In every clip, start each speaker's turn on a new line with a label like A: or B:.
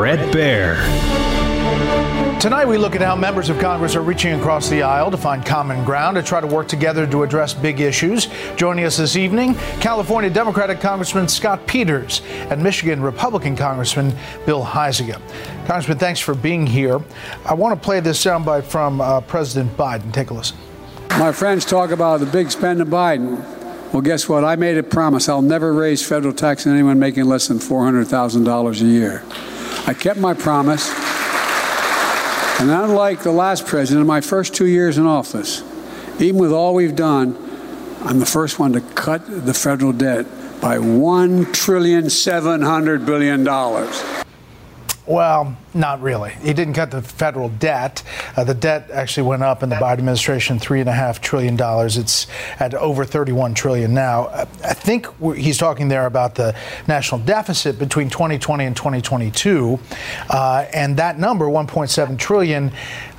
A: Bret Baier.
B: Tonight, we look at how members of Congress are reaching across the aisle to find common ground to try to work together to address big issues. Joining us this evening, California Democratic Congressman Scott Peters and Michigan Republican Congressman Bill Huizenga. Congressman, thanks for being here. I want to play this soundbite from uh, President Biden. Take a listen.
C: My friends talk about the big spend of Biden. Well, guess what? I made a promise. I'll never raise federal tax on anyone making less than $400,000 a year. I kept my promise. And unlike the last president, in my first two years in office, even with all we've done, I'm the first one to cut the federal debt by $1 trillion, $700 billion.
B: Well, not really. He didn't cut the federal debt. Uh, the debt actually went up in the Biden administration, three and a half trillion dollars. It's at over 31 trillion now. I think he's talking there about the national deficit between 2020 and 2022, uh, and that number, 1.7 trillion.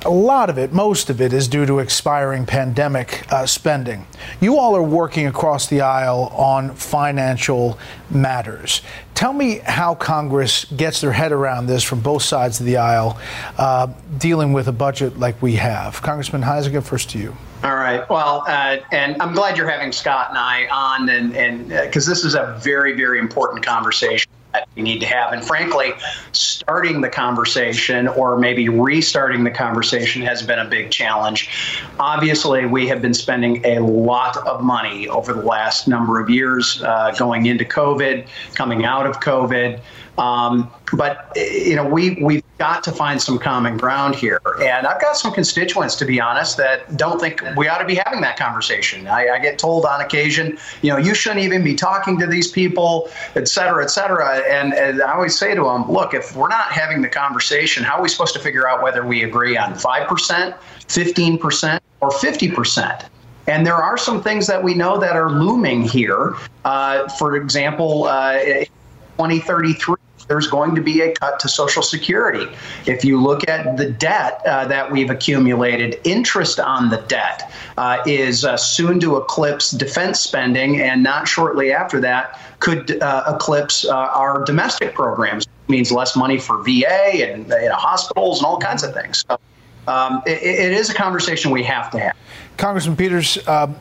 B: A lot of it, most of it, is due to expiring pandemic uh, spending. You all are working across the aisle on financial matters. Tell me how Congress gets their head around this from both sides of the aisle, uh, dealing with a budget like we have. Congressman Huizenga, first to you.
D: All right. Well, uh, and I'm glad you're having Scott and I on, and and because uh, this is a very, very important conversation that we need to have. And frankly, starting the conversation or maybe restarting the conversation has been a big challenge. Obviously, we have been spending a lot of money over the last number of years uh, going into COVID, coming out of COVID. Um, but you know, we we've got to find some common ground here, and I've got some constituents, to be honest, that don't think we ought to be having that conversation. I, I get told on occasion, you know, you shouldn't even be talking to these people, et cetera, et cetera. And, and I always say to them, look, if we're not having the conversation, how are we supposed to figure out whether we agree on five percent, fifteen percent, or fifty percent? And there are some things that we know that are looming here. Uh, for example, uh, 2033 there's going to be a cut to Social Security. If you look at the debt uh, that we've accumulated, interest on the debt uh, is uh, soon to eclipse defense spending, and not shortly after that could uh, eclipse uh, our domestic programs. It means less money for VA and you know, hospitals and all kinds of things. So um, it, it is a conversation we have to have.
B: Congressman Peters, um,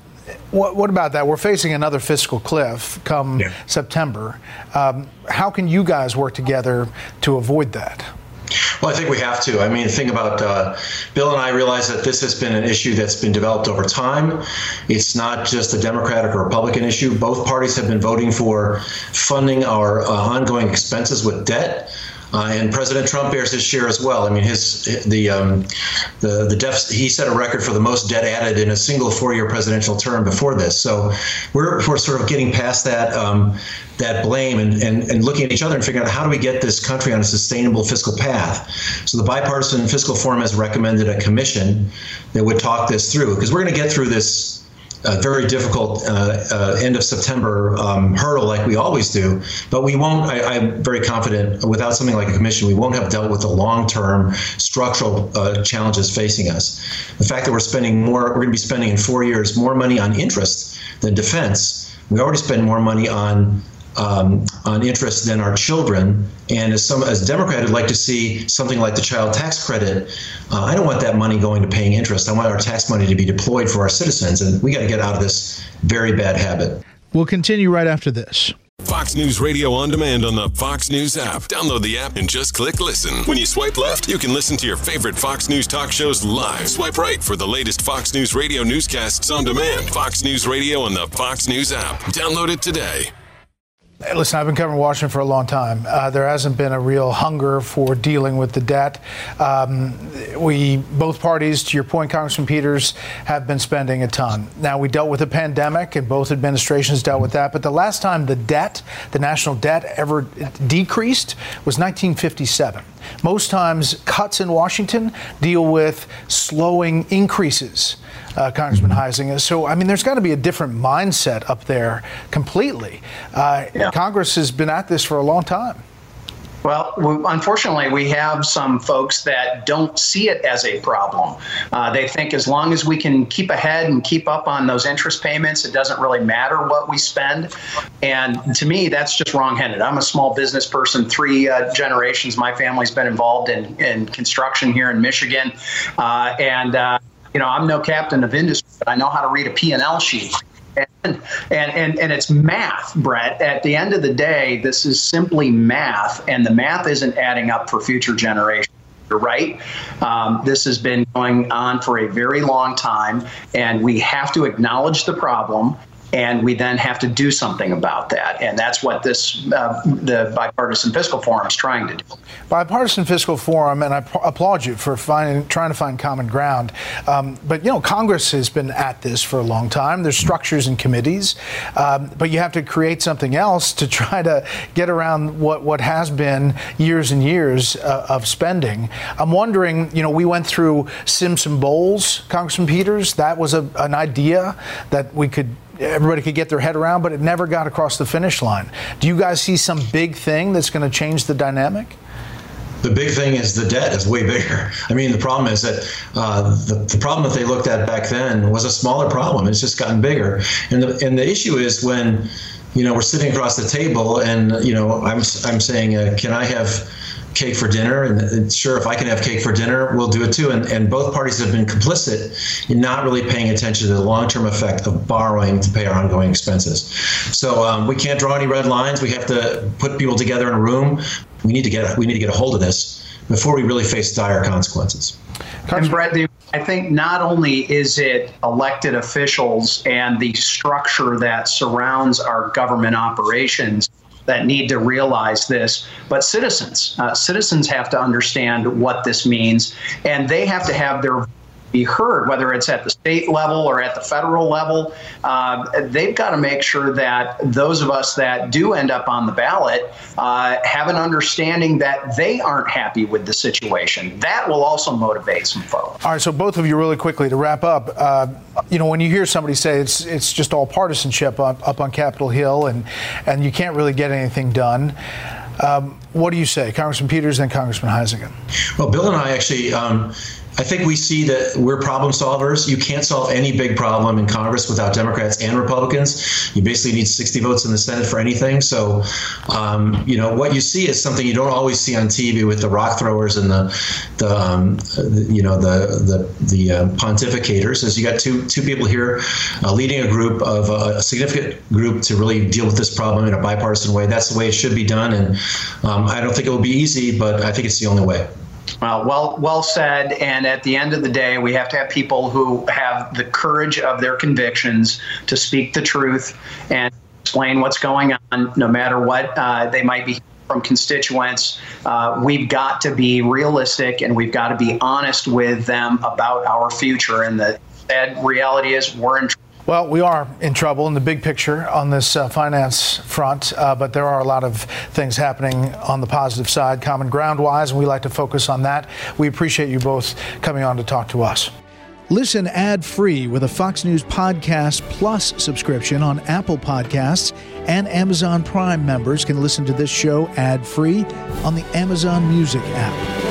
B: what, what, about that? We're facing another fiscal cliff come yeah. September. Um, how can you guys work together to avoid that?
E: Well, I think we have to. I mean, think about uh, Bill and I realize that this has been an issue that's been developed over time. It's not just a Democratic or Republican issue. Both parties have been voting for funding our uh, ongoing expenses with debt. Uh, and President Trump bears his share as well. I mean, his the um, the the deficit. He set a record for the most debt added in a single four-year presidential term before this. So we're we're sort of getting past that. Um, that blame and, and, and looking at each other and figuring out how do we get this country on a sustainable fiscal path. So the bipartisan fiscal forum has recommended a commission that would talk this through because we're going to get through this a very difficult uh, uh, end of September um, hurdle like we always do. But we won't, I, am very confident, without something like a commission, we won't have dealt with the long term structural uh, challenges facing us. The fact that we're spending more, we're going to be spending in four years more money on interest than defense. We already spend more money on um, on interest than our children. And as some as a Democrat, I'd like to see something like the child tax credit. Uh, I don't want that money going to paying interest. I want our tax money to be deployed for our citizens, and we got to get out of this very bad habit.
B: We'll continue right after this.
F: Fox News Radio on demand on the Fox News app. Download the app and just click listen. When you swipe left, you can listen to your favorite Fox News talk shows live. Swipe right for the latest Fox News Radio newscasts on demand. Fox News Radio on the Fox News app. Download it today.
B: Listen, I've been covering Washington for a long time. Uh, there hasn't been a real hunger for dealing with the debt. Um, we, both parties, to your point, Congressman Peters, have been spending a ton. Now, we dealt with a pandemic, and both administrations dealt with that. But the last time the debt, the national debt, ever decreased was 1957. Most times, cuts in Washington deal with slowing increases uh, Congressman Huizenga. So, I mean, there's got to be a different mindset up there completely. Uh, yeah. Congress has been at this for a long time.
D: Well, unfortunately, we have some folks that don't see it as a problem. Uh, they think as long as we can keep ahead and keep up on those interest payments, it doesn't really matter what we spend. And to me, that's just wrongheaded. I'm a small business person, three uh, generations. My family's been involved in, in construction here in Michigan. Uh, and uh, you know, I'm no captain of industry, but I know how to read a P&L sheet. And, and, and, it's math, Bret. At the end of the day, this is simply math, and the math isn't adding up for future generations. You're right. Um, this has been going on for a very long time, and we have to acknowledge the problem and we then have to do something about that. And that's what this uh, the bipartisan fiscal forum is trying to do.
B: Bipartisan fiscal forum, and I p- applaud you for finding trying to find common ground. Um, but you know, Congress has been at this for a long time. There's structures and committees, um, but you have to create something else to try to get around what what has been years and years uh, of spending. I'm wondering, you know, we went through Simpson Bowles, Congressman Peters. That was a, an idea that we could everybody could get their head around, but it never got across the finish line. Do you guys see some big thing that's going to change the dynamic?
E: the big thing is the debt is way bigger. I mean, the problem is that uh, the, the problem that they looked at back then was a smaller problem. It's just gotten bigger. And the, and the issue is when, you know, we're sitting across the table and, you know, I'm, I'm saying, uh, can I have cake for dinner and, and, sure if i can have cake for dinner we'll do it too. And, and both parties have been complicit in not really paying attention to the long-term effect of borrowing to pay our ongoing expenses. So um, we can't draw any red lines. We have to put people together in a room. We need to get we need to get a hold of this before we really face dire consequences.
D: And Bret, I think not only is it elected officials and the structure that surrounds our government operations that need to realize this, but citizens. Uh, citizens have to understand what this means, and they have to have their be heard, whether it's at the state level or at the federal level. Uh, they've got to make sure that those of us that do end up on the ballot uh, have an understanding that they aren't happy with the situation. That will also motivate some folks.
B: All right, so both of you, really quickly to wrap up. Uh, you know, when you hear somebody say it's it's just all partisanship up, up on Capitol Hill, and and you can't really get anything done. Um, what do you say, Congressman Peters and Congressman Huizenga?
E: Well, Bill and I actually. Um, I think we see that we're problem solvers. You can't solve any big problem in Congress without Democrats and Republicans. You basically need 60 votes in the Senate for anything. So, um, you know, what you see is something you don't always see on TV with the rock throwers and the, the, um, the you know, the the the uh, pontificators. Is you got two two people here uh, leading a group of uh, a significant group to really deal with this problem in a bipartisan way. That's the way it should be done, and um, I don't think it will be easy, but I think it's the only way.
D: Well, well, well said. And at the end of the day, we have to have people who have the courage of their convictions to speak the truth and explain what's going on, no matter what uh, they might be from constituents. Uh, we've got to be realistic and we've got to be honest with them about our future. And the sad reality is we're in
B: well, we are in trouble in the big picture on this uh, finance front, uh, but there are a lot of things happening on the positive side, common ground wise, and we like to focus on that. We appreciate you both coming on to talk to us.
G: Listen ad free with a Fox News Podcast Plus subscription on Apple Podcasts, and Amazon Prime members can listen to this show ad free on the Amazon Music app.